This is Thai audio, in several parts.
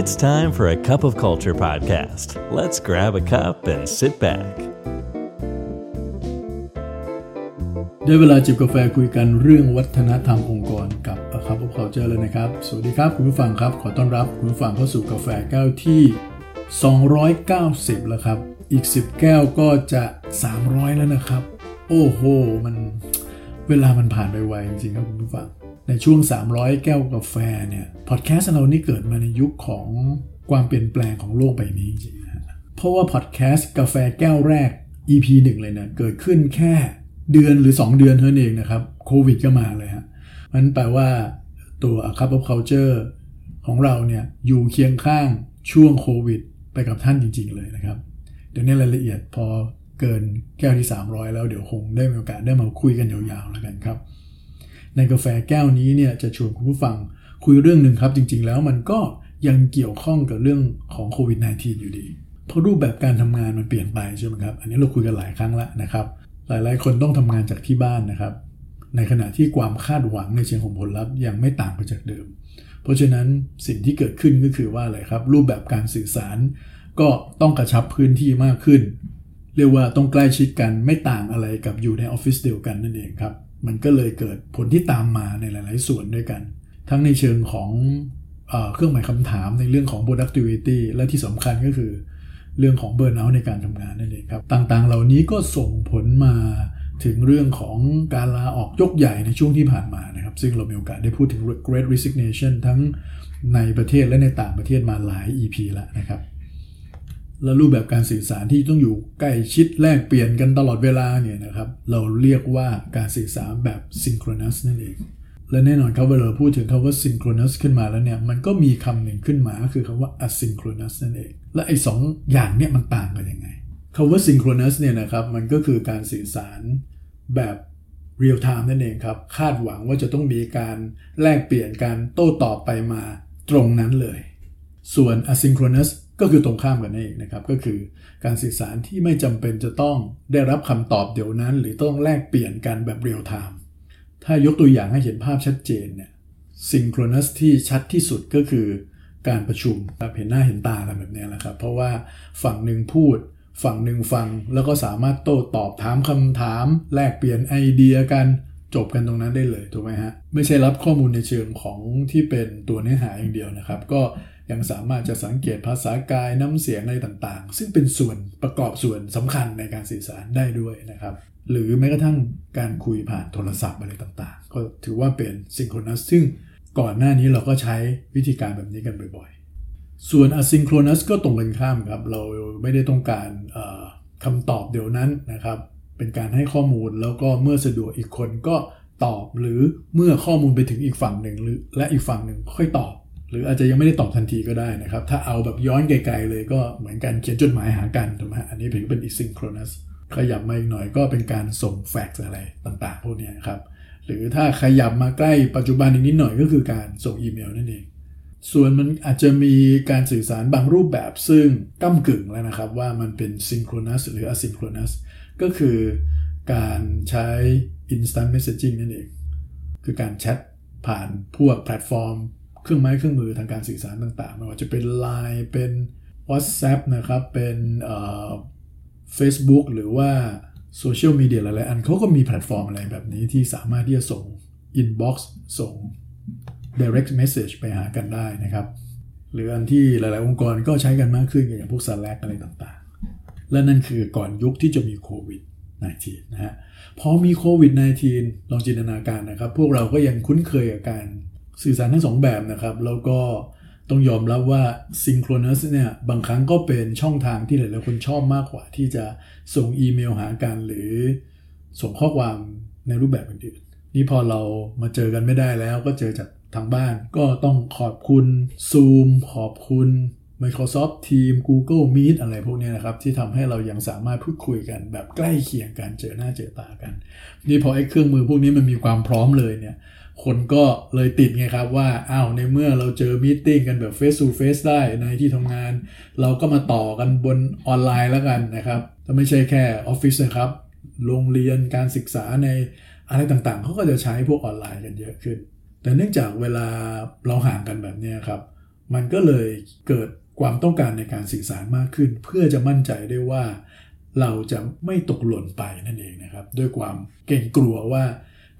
It's time for a cup of culture podcast. Let's grab a cup and sit back. ได้เวลาจิบกาแฟคุยกันเรื่องวัฒนธรรมองค์กรกับอาคา of Culture เลยนะครับ สวัสดีครับ คุณผู้ฟังครับ ขอต้อนรับคุณผู้ฟังเข้าสู่กาแฟแก้วที่ 290 แล้วครับ อีก 10 แก้วก็จะ 300 แล้วนะครับ โอ้โห มันเวลามันผ่านไปไวจริงๆครับคุณผู้ฟัง ในช่วง 300 แก้วกาแฟเนี่ยพอดแคสต์เรานี่เกิดมาในยุคของความเปลี่ยนแปลงของโลกใบนี้จริงๆเพราะว่าพอดแคสต์กาแฟแก้วแรก EP 1 เลยเนี่ยเกิดขึ้นแค่เดือนหรือ 2 เดือนเท่านั้นเองนะครับโควิดก็มาเลยฮะมันแปลว่าตัว A Cup of Culture ของเราเนี่ยอยู่เคียงข้างช่วงโควิด ไปกับท่านจริง ๆ เลยนะครับ เดี๋ยวนี้รายละเอียดพอเกินแก้วที่ 300 แล้วเดี๋ยวคงได้มีโอกาสได้มาคุยกันยาวๆแล้วกันครับ ในกาแฟแก้วนี้เนี่ยจะชวนคุณผู้ฟังคุยเรื่องหนึ่งครับ จริง ๆ แล้วมันก็ยังเกี่ยวข้องกับเรื่องของโควิด -19 อยู่ดีเพราะรูปแบบการทำงานมันเปลี่ยนไปใช่ไหมครับ อันนี้เราคุยกันหลายครั้งแล้วนะครับ หลายๆ คนต้องทำงานจากที่บ้านนะครับ ในขณะที่ความคาดหวังในเชิงของผลลัพธ์ยังไม่ต่างไปจากเดิม เพราะฉะนั้นสิ่งที่เกิดขึ้นก็คือว่าอะไรครับ รูปแบบการสื่อสาร ก็ต้องกระชับพื้นที่มากขึ้น เรียกว่าต้องใกล้ชิดกันไม่ต่างอะไรกับอยู่ในออฟฟิศเดียวกันนั่นเองครับ มันก็เลยเกิดผลที่ตามมาในหลาย ๆ ส่วนด้วยกัน ทั้งในเชิงของเอเครื่องหมายคำถามในเรื่องของ productivity และที่สำคัญก็คือ เรื่องของเบิร์นเอาในการทำงานนั่นเองครับ ต่าง ๆ เหล่านี้ก็ส่งผลมาถึงเรื่องของการลาออกยกใหญ่ในช่วงที่ผ่านมานะครับ ซึ่งเรามีโอกาสได้พูดถึง Great Resignation ทั้งในประเทศและในต่างประเทศมาหลาย EP แล้วนะครับ และรูปแบบการสื่อสารที่ต้องอยู่ใกล้ชิดแลกเปลี่ยนกันตลอดเวลาเนี่ยนะครับเราเรียกว่าการสื่อสารแบบ synchronous นั่นเองและแน่นอนครับเวลาเราพูดถึงคำว่า synchronous ขึ้นมาแล้วเนี่ยมันก็มีคำหนึ่งขึ้นมาคือคำว่า asynchronous นั่นเอง และไอ้สองอย่างเนี่ยมันต่างกันยังไงคำว่า synchronous เนี่ยนะครับมันก็คือการสื่อสารแบบ real time นั่นเองครับคาดหวังว่าจะต้องมีการแลกเปลี่ยนการโต้ตอบไปมาตรงนั้นเลย ส่วน asynchronous ก็คือตรงข้ามกันนั่นเองนะครับ ก็คือการสื่อสารที่ไม่จำเป็นจะต้องได้รับคำตอบเดี๋ยวนั้น หรือต้องแลกเปลี่ยนกันแบบ real time ถ้ายกตัวอย่างให้เห็นภาพชัดเจนเนี่ย synchronous ที่ชัดที่สุดก็คือการประชุมแบบเห็นหน้าเห็นตากันแบบนี้แหละครับเพราะว่าฝั่งหนึ่งพูด ฝั่งหนึ่งฟัง แล้วก็สามารถโต้ตอบถามคำถาม แลกเปลี่ยนไอเดียกันจบกันตรงนั้นได้เลยถูกไหมฮะไม่ใช่รับข้อมูลในเชิงของที่เป็นตัวเนื้อหาอย่างเดียวนะครับ ก็ ยังสามารถจะสังเกตภาษากายน้ำเสียงอะไรต่างๆ ซึ่งเป็นส่วนประกอบส่วนสำคัญในการสื่อสารได้ด้วยนะครับ หรือแม้กระทั่งการคุยผ่านโทรศัพท์อะไรต่างๆ ก็ถือว่าเป็นซิงโครนัสซึ่งก่อนหน้านี้เราก็ใช้วิธีการแบบนี้กันบ่อยๆ ส่วน asynchronous ก็ตรงกันข้ามครับ เราไม่ได้ต้องการคำตอบเดี๋ยวนั้นนะครับ เป็นการให้ข้อมูลแล้วก็เมื่อสะดวกอีกคนก็ตอบหรือเมื่อข้อมูลไปถึงอีกฝั่งหนึ่งหรือและอีกฝั่งหนึ่งค่อยตอบ หรืออาจจะยังไม่ได้ตอบทันทีก็ได้นะครับ ถ้าเอาแบบย้อนไกลๆเลยก็เหมือนกันเขียนจดหมายหากันถูกไหมอันนี้ถือเป็น asynchronous ขยับมาอีกหน่อยก็เป็นการส่งแฟกซ์อะไรต่างๆ พวกนี้ครับ หรือถ้าขยับมาใกล้ปัจจุบันอีกนิดหน่อยก็คือการส่งอีเมลนั่นเองส่วนมันอาจจะมีการสื่อสารบางรูปแบบซึ่งก้ากึ่งแล้วนะครับ ว่ามันเป็น synchronous หรือ asynchronous ก็คือการใช้ instant messaging นั่นเอง คือการแชทผ่านพวกแพลตฟอร์ม เครื่องไม้เครื่องมือทางการสื่อสารต่างๆไม่ว่าจะเป็น Line เป็น WhatsApp นะครับ เป็นเอ่อ Facebook หรือว่าโซเชียลมีเดียหลายๆอันเขาก็มีแพลตฟอร์มอะไรแบบนี้ที่สามารถที่จะส่ง Inbox ส่ง Direct Message ไปหากันได้นะครับ หรืออันที่หลาย ๆ องค์กรก็ใช้กันมากขึ้นอย่างพวก Slack อะไรต่างๆ และนั่นคือก่อนยุคที่จะมีโควิด -19 นะฮะพอมีโควิด -19 ลองจินตนาการนะครับ พวกเราก็ยังคุ้นเคยกับการ สื่อสารทั้งสองแบบนะครับ แล้วก็ต้องยอมรับว่า synchronous เนี่ยบางครั้งก็เป็นช่องทางที่หลายๆคนชอบมากกว่า ที่จะส่งอีเมลหากันหรือส่งข้อความในรูปแบบอื่นๆนี่พอเรามาเจอกันไม่ได้แล้วก็เจอจากทางบ้าน ก็ต้องขอบคุณ Zoom ขอบคุณ Microsoft Team Google Meet อะไรพวกนี้นะครับ ที่ทำให้เรายังสามารถพูดคุยกันแบบใกล้เคียงกันเจอหน้าเจอตากัน นี่พอไอ้เครื่องมือพวกนี้มันมีความพร้อมเลยเนี่ย คนก็เลยติดไงครับว่าอ้าวในเมื่อเราเจอมีติ้งกันแบบ face to face ได้ในที่ทำงาน เราก็มาต่อกันบนออนไลน์แล้วกันนะครับถ้าไม่ใช่แค่ออฟฟิศนะครับ โรงเรียนการศึกษาในอะไรต่างๆ เขาก็จะใช้พวกออนไลน์กันเยอะขึ้น แต่เนื่องจากเวลาเราห่างกันแบบนี้ครับ มันก็เลยเกิดความต้องการในการสื่อสารมากขึ้น เพื่อจะมั่นใจได้ว่า เราจะไม่ตกหล่นไปนั่นเองนะครับ ด้วยความเกรงกลัวว่า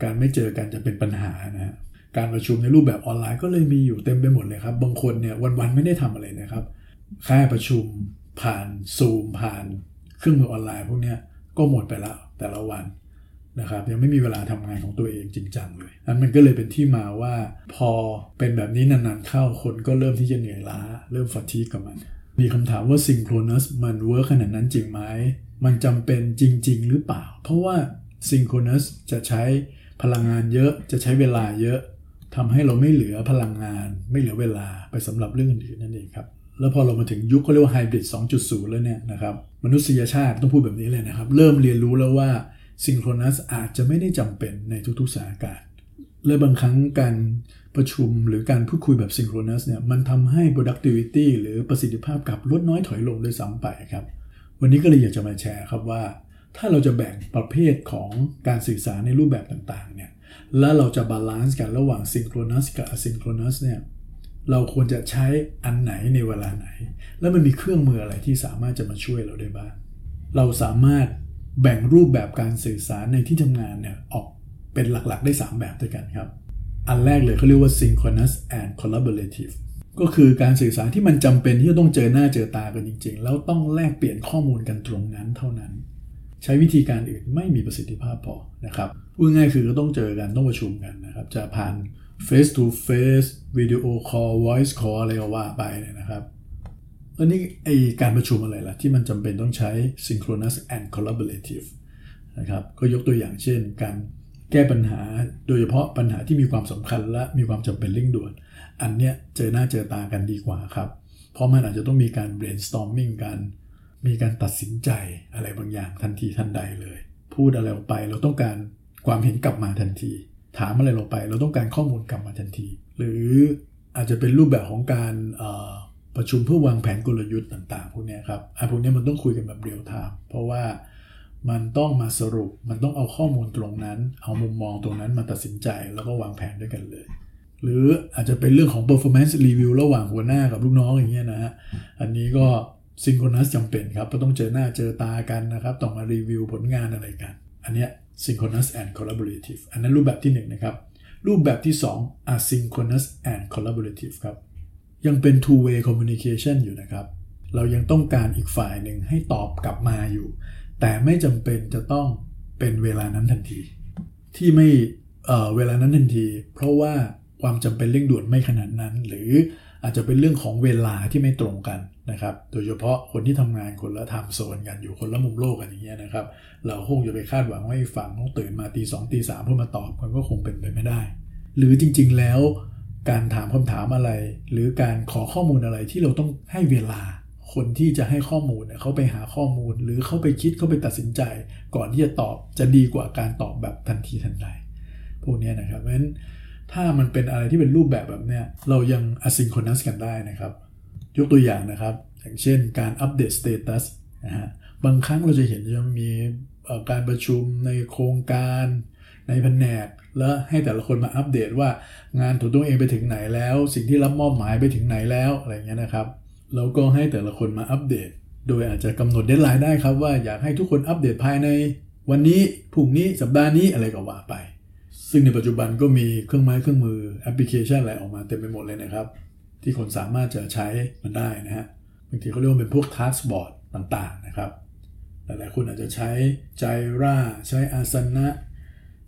การไม่เจอกันจะเป็นปัญหานะฮะการประชุมในรูปแบบออนไลน์ก็เลยมีอยู่เต็มไปหมดเลยครับ บางคนเนี่ยวันๆไม่ได้ทำอะไรนะครับ แค่ประชุมผ่านซูมผ่านเครื่องมือออนไลน์พวกนี้ก็หมดไปแล้วแต่ละวันนะครับยังไม่มีเวลาทำงานของตัวเองจริงจังเลยนั้นมันก็เลยเป็นที่มาว่า พอเป็นแบบนี้นานๆเข้าคนก็เริ่มที่จะเหนื่อยล้า เริ่ม fatigue กับมัน มีคำถามว่า synchronous มัน work ขนาดนั้นจริงไหมมันจำเป็นจริง ๆ หรือเปล่า เพราะว่า synchronous จะใช้ พลังงานเยอะจะใช้เวลาเยอะทำให้เราไม่เหลือพลังงาน ไม่เหลือเวลาไปสำหรับเรื่องอื่นนั่นเองครับแล้วพอเรามาถึงยุคเขาเรียกว่าไฮบริด 2.0 แล้วเนี่ยนะครับมนุษยชาติต้องพูดแบบนี้เลยนะครับ เริ่มเรียนรู้แล้วว่า synchronous อาจจะไม่ได้จำเป็นในทุกๆสถานการณ์และบางครั้งการประชุมหรือการพูดคุยแบบ synchronous เนี่ยมันทำให้ productivity หรือประสิทธิภาพกับลดน้อยถอยลงด้วยซ้ำไปครับ วันนี้ก็เลยอยากจะมาแชร์ครับว่า ถ้าเราจะแบ่งประเภทของการสื่อสารในรูปแบบต่างๆเนี่ยแล้วเราจะ balance กันระหว่าง synchronous กับ asynchronous เนี่ยเราควรจะใช้อันไหนในเวลาไหน แล้วมันมีเครื่องมืออะไรที่สามารถจะมาช่วยเราได้บ้าง เราสามารถแบ่งรูปแบบการสื่อสารในที่ทำงานเนี่ยออกเป็นหลักๆ ได้ 3 แบบด้วยกันครับ อันแรกเลยเขาเรียกว่า synchronous and collaborative ก็คือการสื่อสารที่มันจำเป็นที่จะต้องเจอหน้าเจอตากันจริง ๆ แล้วต้องแลกเปลี่ยนข้อมูลกันตรงนั้นเท่านั้น ใช้วิธีการอื่นไม่มีประสิทธิภาพพอนะครับพูดง่ายคือก็ต้องเจอกันต้องประชุมกันนะครับจะผ่าน face to face video call voice call อะไรก็ว่าไปนะครับแล้วนี่ไอการประชุมอะไรล่ะ ที่มันจำเป็นต้องใช้ synchronous and collaborative นะครับก็ยกตัวอย่างเช่น การแก้ปัญหาโดยเฉพาะปัญหาที่มีความสำคัญและมีความจำเป็นเร่งด่วน อันเนี้ยเจอหน้าเจอตากันดีกว่าครับ เพราะมันอาจจะต้องมีการ brainstorming กัน มีการตัดสินใจอะไรบางอย่างทันทีทันใดเลย พูดอะไรออกไปเราต้องการความเห็นกลับมาทันที ถามอะไรลงไป เราต้องการข้อมูลกลับมาทันที หรืออาจจะเป็นรูปแบบของการประชุมเพื่อวางแผนกลยุทธ์ต่างๆ พวกนี้ครับไอ้พวกนี้มันต้องคุยกันแบบเรียลไทม์เพราะว่ามันต้องมาสรุป มันต้องเอาข้อมูลตรงนั้น เอามุมมองตรงนั้นมาตัดสินใจแล้วก็วางแผนด้วยกันเลย หรืออาจจะเป็นเรื่องของ performance review ระหว่างหัวหน้ากับลูกน้องอย่างเงี้ยนะฮะ อันนี้ก็ ซิงโครนัสจำเป็นครับก็ต้องเจอหน้าเจอตากันนะครับ ต้องมารีวิวผลงานอะไรกัน อันเนี้ย synchronous and collaborative อันนั้นรูปแบบที่1นนะครับ รูปแบบที่ 2 asynchronous and collaborative ครับ ยังเป็น two way communication อยู่นะครับ เรายังต้องการอีกฝ่ายหนึ่งให้ตอบกลับมาอยู่ แต่ไม่จำเป็นจะต้องเป็นเวลานั้นทันที ที่ไม่เเวลานั้นทันที เพราะว่าความจำเป็นเร่งด่วนไม่ขนาดนั้น หรืออาจจะเป็นเรื่องของเวลาที่ไม่ตรงกัน นะครับ โดยเฉพาะคนที่ทำงานคนละไทม์โซนกันอยู่คนละมุมโลกกันอย่างเงี้ยนะครับ เราคงจะไปคาดหวังว่าฝั่งต้องตื่นมาตีสองตีสามเพื่อมาตอบมันก็คงเป็นไปไม่ได้ หรือจริง ๆ แล้ว การถามคำถามอะไร หรือการขอข้อมูลอะไรที่เราต้องให้เวลาคนที่จะให้ข้อมูลเนี่ยเขาไปหาข้อมูล หรือเขาไปคิดเขาไปตัดสินใจ ก่อนที่จะตอบจะดีกว่าการตอบแบบทันทีทันใดพวกนี้นะครับเพราะฉะนั้นถ้ามันเป็นอะไรที่เป็นรูปแบบแบบเนี้ยเรายัง asynchronous กันได้นะครับ ยกตัวอย่างนะครับ อย่างเช่นการ update status นะฮะบางครั้งเราจะเห็นจะมีการประชุมในโครงการในแผนก แล้วให้แต่ละคนมาอัปเดตว่างานของตัวเองไปถึงไหนแล้ว สิ่งที่รับมอบหมายไปถึงไหนแล้วอะไรเงี้ยนะครับแล้วก็ให้แต่ละคนมาอัปเดต โดยอาจจะกำหนด deadline ได้ครับว่าอยากให้ทุกคนอัปเดตภายใน วันนี้พรุ่งนี้สัปดาห์นี้อะไรก็ว่าไป ซึ่งในปัจจุบันก็มีเครื่องไม้เครื่องมือแอปพลิเคชันอะไรออกมาเต็มไปหมดเลยนะครับ ที่คนสามารถจะใช้มันได้นะฮะบางทีเขาเรียกว่าเป็นพวกทัสบอร์ดต่างๆนะครับหลายๆคนอาจจะใช้ใจราใช้อาสนะ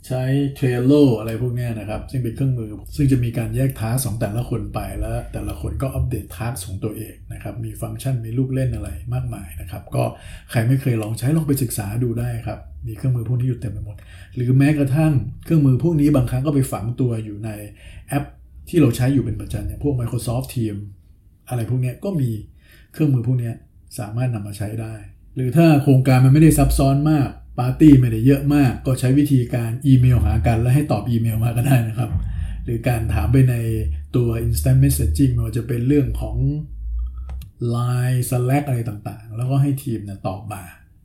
ใช้เทรลโลอะไรพวกนี้นะครับ ซึ่งเป็นเครื่องมือ ซึ่งจะมีการแยกทาสของแต่ละคนไปแล้ว แต่ละคนก็อัปเดตทาสของตัวเองนะครับ มีฟังก์ชันมีลูกเล่นอะไรมากมายนะครับ ก็ใครไม่เคยลองใช้ลองไปศึกษาดูได้ครับ มีเครื่องมือพวกนี้อยู่เต็มไปหมด หรือแม้กระทั่งเครื่องมือพวกนี้บางครั้งก็ไปฝังตัวอยู่ในแอป ที่เราใช้อยู่เป็นประจำอย่างพวก Microsoft Teams อะไรพวกนี้ก็มีเครื่องมือพวกนี้สามารถนำมาใช้ได้ หรือถ้าโครงการมันไม่ได้ซับซ้อนมากปาร์ตี้ไม่ได้เยอะมาก ก็ใช้วิธีการอีเมลหากันแล้วให้ตอบอีเมลมาก็ได้นะครับ หรือการถามไปในตัว instant messaging มันจะเป็นเรื่องของ Line Slack อะไรต่างๆ แล้วก็ให้ทีมนะตอบมา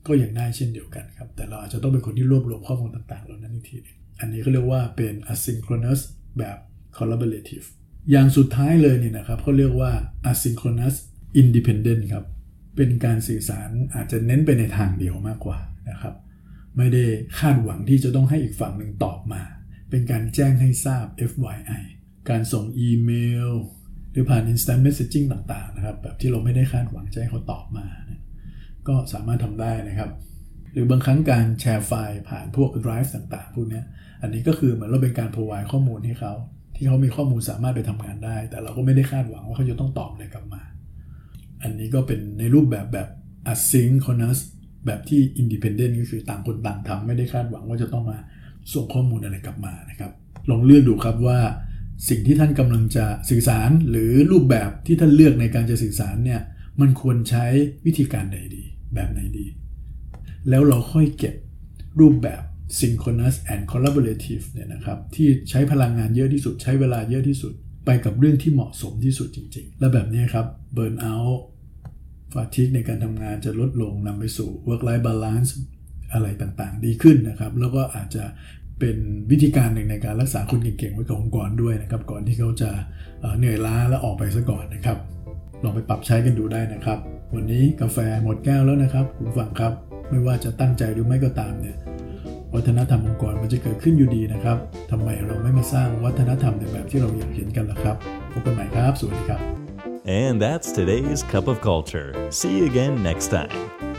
ก็ยังได้เช่นเดียวกันครับ แต่เราอาจจะต้องเป็นคนที่รวบรวมข้อมูลต่างๆ เหล่านั้นอีกทีนึงอันนี้ก็เรียกว่าเป็น asynchronous แบบ collaborative อย่างสุดท้ายเลยเนี่ยนะครับเขาเรียกว่า asynchronous independent ครับ เป็นการสื่อสารอาจจะเน้นไปในทางเดียวมากกว่านะครับ ไม่ได้คาดหวังที่จะต้องให้อีกฝั่งหนึ่งตอบมา เป็นการแจ้งให้ทราบ FYI การส่งอีเมล หรือผ่าน instant messaging ต่างๆนะครับ แบบที่เราไม่ได้คาดหวังจะให้เขาตอบมานะก็สามารถทำได้นะครับ หรือบางครั้งการแชร์ไฟล์ผ่านพวก Drive ต่างๆ พวกนี้อันนี้ก็คือเหมือนเราเป็นการ provide ข้อมูลให้เขา ที่เขามีข้อมูลสามารถไปทำงานได้ แต่เราก็ไม่ได้คาดหวังว่าเขาจะต้องตอบอะไรกลับมา อันนี้ก็เป็นในรูปแบบแบบ asynchronous แบบที่ independent ก็คือต่างคนต่างทำไม่ได้คาดหวังว่าจะต้องมาส่งข้อมูลอะไรกลับมานะครับ ลองเลือกดูครับว่า สิ่งที่ท่านกำลังจะสื่อสารหรือรูปแบบที่ท่านเลือกในการจะสื่อสารเนี่ยมันควรใช้วิธีการใดดี แบบไหนดี แล้วเราค่อยเก็บรูปแบบ synchronous and collaborative เนี่ยนะครับที่ใช้พลังงานเยอะที่สุด ใช้เวลาเยอะที่สุด ไปกับเรื่องที่เหมาะสมที่สุดจริง ๆ และแบบนี้ครับ burn out ฟาทิกในการทำงานจะลดลงนำไปสู่ work life balance อะไรต่างๆ ดีขึ้นนะครับ แล้วก็อาจจะเป็นวิธีการหนึ่งในการรักษาคนเก่งๆ ไว้กับองค์กรด้วยนะครับ ก่อนที่เขาจะเหนื่อยล้าและออกไปซะก่อนนะครับ ลองไปปรับใช้กันดูได้นะครับ วันนี้กาแฟหมดแก้วแล้วนะครับ คุณฟังครับ ไม่ว่าจะตั้งใจหรือไม่ก็ตามเนี่ย วัฒนธรรมองค์กรมันจะเกิดขึ้นอยู่ดีนะครับทำไมเราไม่มาสร้างวัฒนธรรมในแบบที่เราอยากเห็นกันล่ะครับพบกันใหม่ครับ สวัสดีครับ And that's today's Cup of Culture. See you again next time.